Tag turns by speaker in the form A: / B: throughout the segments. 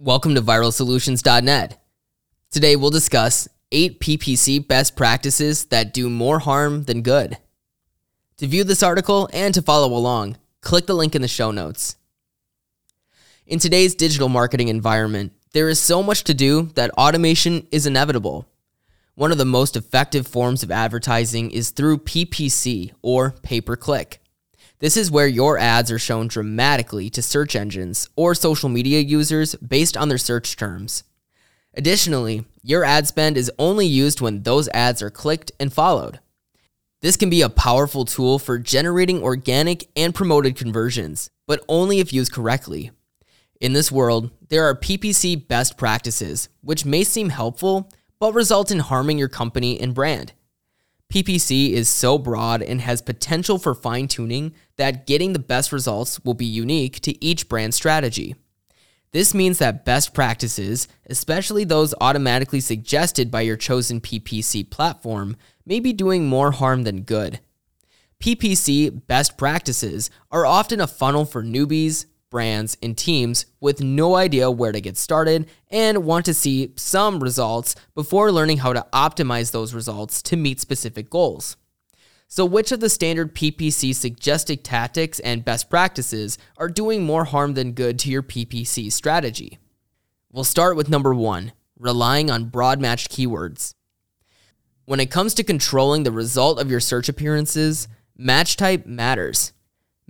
A: Welcome to viralsolutions.net. Today we'll discuss 8 PPC best practices that do more harm than good. To view this article and to follow along, click the link in the show notes. In today's digital marketing environment, there is so much to do that automation is inevitable. One of the most effective forms of advertising is through PPC or pay per click. This is where your ads are shown dramatically to search engines or social media users based on their search terms. Additionally, your ad spend is only used when those ads are clicked and followed. This can be a powerful tool for generating organic and promoted conversions, but only if used correctly. In this world, there are PPC best practices, which may seem helpful, but result in harming your company and brand. PPC is so broad and has potential for fine tuning that getting the best results will be unique to each brand strategy. This means that best practices, especially those automatically suggested by your chosen PPC platform, may be doing more harm than good. PPC best practices are often a funnel for newbies, brands, and teams with no idea where to get started and want to see some results before learning how to optimize those results to meet specific goals. So, which of the standard PPC suggested tactics and best practices are doing more harm than good to your PPC strategy? We'll start with number one relying on broad matched keywords. When it comes to controlling the result of your search appearances, match type matters.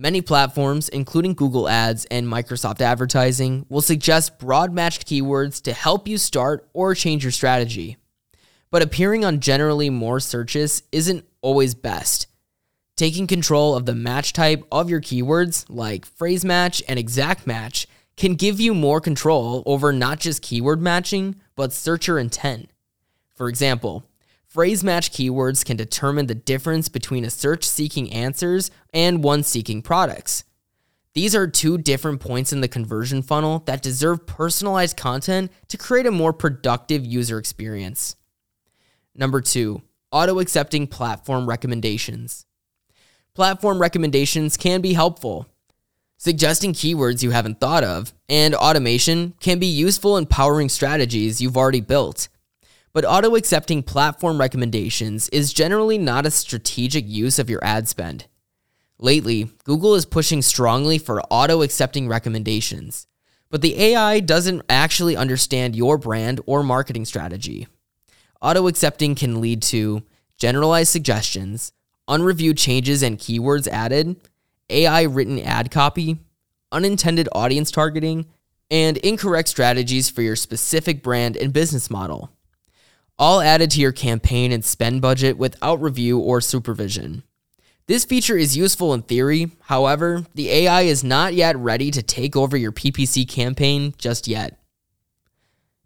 A: Many platforms, including Google Ads and Microsoft Advertising, will suggest broad matched keywords to help you start or change your strategy. But appearing on generally more searches isn't always best. Taking control of the match type of your keywords, like phrase match and exact match, can give you more control over not just keyword matching, but searcher intent. For example, Phrase match keywords can determine the difference between a search seeking answers and one seeking products. These are two different points in the conversion funnel that deserve personalized content to create a more productive user experience. Number two, auto accepting platform recommendations. Platform recommendations can be helpful. Suggesting keywords you haven't thought of and automation can be useful in powering strategies you've already built but auto accepting platform recommendations is generally not a strategic use of your ad spend. Lately, Google is pushing strongly for auto accepting recommendations, but the AI doesn't actually understand your brand or marketing strategy. Auto accepting can lead to generalized suggestions, unreviewed changes and keywords added, AI written ad copy, unintended audience targeting, and incorrect strategies for your specific brand and business model all added to your campaign and spend budget without review or supervision. This feature is useful in theory, however, the AI is not yet ready to take over your PPC campaign just yet.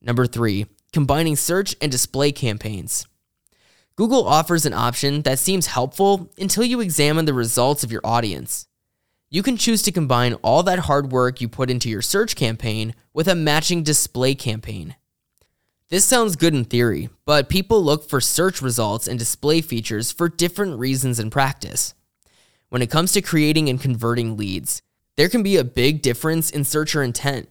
A: Number three, combining search and display campaigns. Google offers an option that seems helpful until you examine the results of your audience. You can choose to combine all that hard work you put into your search campaign with a matching display campaign. This sounds good in theory, but people look for search results and display features for different reasons in practice. When it comes to creating and converting leads, there can be a big difference in searcher intent.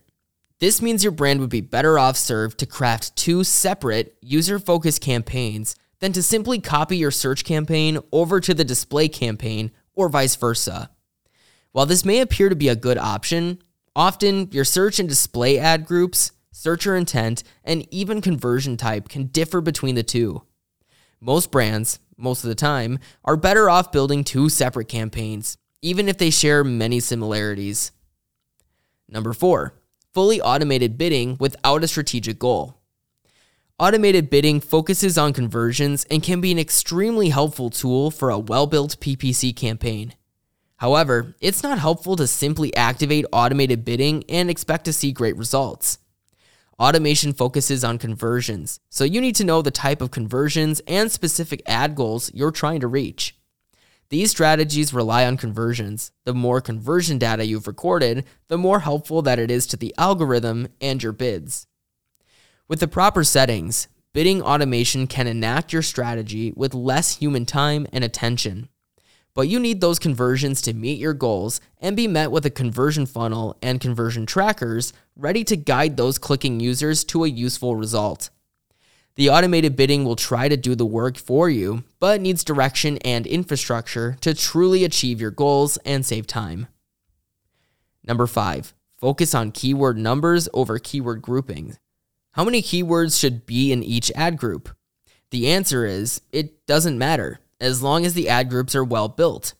A: This means your brand would be better off served to craft two separate, user focused campaigns than to simply copy your search campaign over to the display campaign or vice versa. While this may appear to be a good option, often your search and display ad groups searcher intent, and even conversion type can differ between the two. Most brands, most of the time, are better off building two separate campaigns, even if they share many similarities. Number four, fully automated bidding without a strategic goal. Automated bidding focuses on conversions and can be an extremely helpful tool for a well built PPC campaign. However, it's not helpful to simply activate automated bidding and expect to see great results. Automation focuses on conversions, so you need to know the type of conversions and specific ad goals you're trying to reach. These strategies rely on conversions. The more conversion data you've recorded, the more helpful that it is to the algorithm and your bids. With the proper settings, bidding automation can enact your strategy with less human time and attention. But you need those conversions to meet your goals and be met with a conversion funnel and conversion trackers ready to guide those clicking users to a useful result. The automated bidding will try to do the work for you, but needs direction and infrastructure to truly achieve your goals and save time. Number five, focus on keyword numbers over keyword groupings. How many keywords should be in each ad group? The answer is it doesn't matter as long as the ad groups are well built.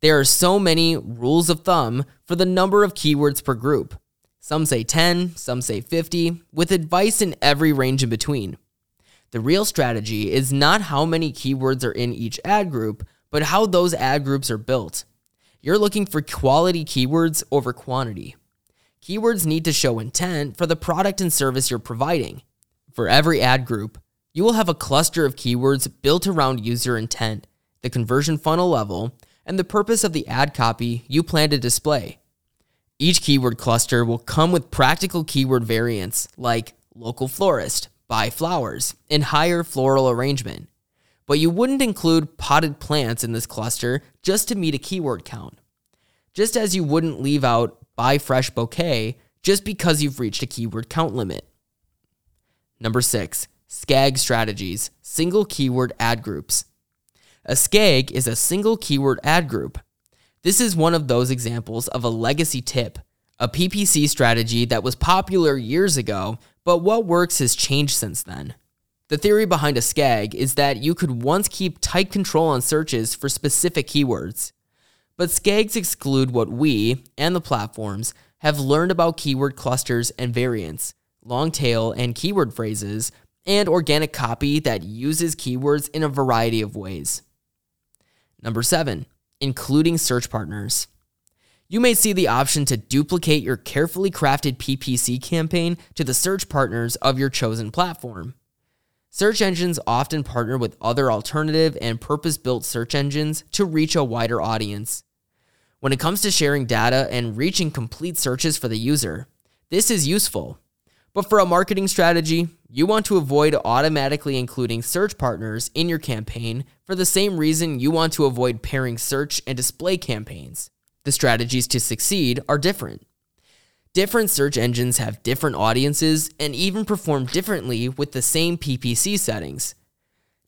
A: There are so many rules of thumb for the number of keywords per group. Some say 10, some say 50, with advice in every range in between. The real strategy is not how many keywords are in each ad group, but how those ad groups are built. You're looking for quality keywords over quantity. Keywords need to show intent for the product and service you're providing. For every ad group, you will have a cluster of keywords built around user intent, the conversion funnel level, and the purpose of the ad copy you plan to display. Each keyword cluster will come with practical keyword variants like local florist, buy flowers, and hire floral arrangement. But you wouldn't include potted plants in this cluster just to meet a keyword count. Just as you wouldn't leave out buy fresh bouquet just because you've reached a keyword count limit. Number six, SKAG strategies, single keyword ad groups. A SKAG is a single keyword ad group. This is one of those examples of a legacy tip, a PPC strategy that was popular years ago but what works has changed since then. The theory behind a SKAG is that you could once keep tight control on searches for specific keywords. But SKAGs exclude what we, and the platforms, have learned about keyword clusters and variants, long tail and keyword phrases, and organic copy that uses keywords in a variety of ways. Number seven, including search partners you may see the option to duplicate your carefully crafted PPC campaign to the search partners of your chosen platform. Search engines often partner with other alternative and purpose built search engines to reach a wider audience. When it comes to sharing data and reaching complete searches for the user, this is useful. But for a marketing strategy, you want to avoid automatically including search partners in your campaign for the same reason you want to avoid pairing search and display campaigns. The strategies to succeed are different. Different search engines have different audiences and even perform differently with the same PPC settings.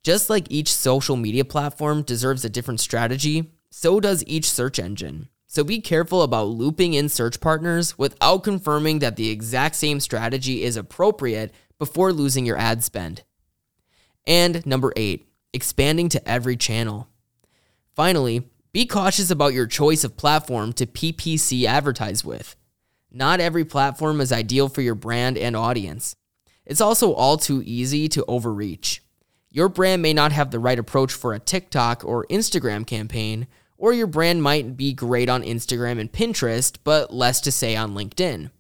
A: Just like each social media platform deserves a different strategy, so does each search engine. So be careful about looping in search partners without confirming that the exact same strategy is appropriate before losing your ad spend. And number eight, expanding to every channel. Finally, be cautious about your choice of platform to PPC advertise with. Not every platform is ideal for your brand and audience. It's also all too easy to overreach. Your brand may not have the right approach for a TikTok or Instagram campaign, or your brand might be great on Instagram and Pinterest, but less to say on LinkedIn.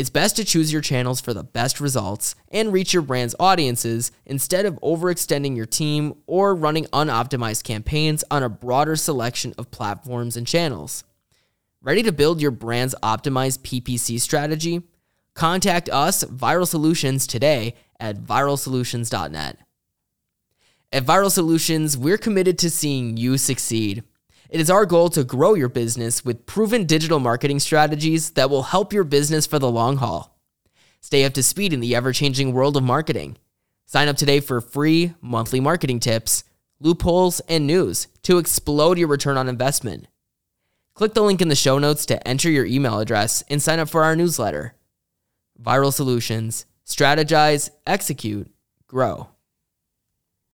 A: It's best to choose your channels for the best results and reach your brand's audiences instead of overextending your team or running unoptimized campaigns on a broader selection of platforms and channels. Ready to build your brand's optimized PPC strategy? Contact us, Viral Solutions, today at viralsolutions.net. At Viral Solutions, we're committed to seeing you succeed. It is our goal to grow your business with proven digital marketing strategies that will help your business for the long haul. Stay up to speed in the ever changing world of marketing. Sign up today for free monthly marketing tips, loopholes, and news to explode your return on investment. Click the link in the show notes to enter your email address and sign up for our newsletter. Viral Solutions Strategize, Execute, Grow.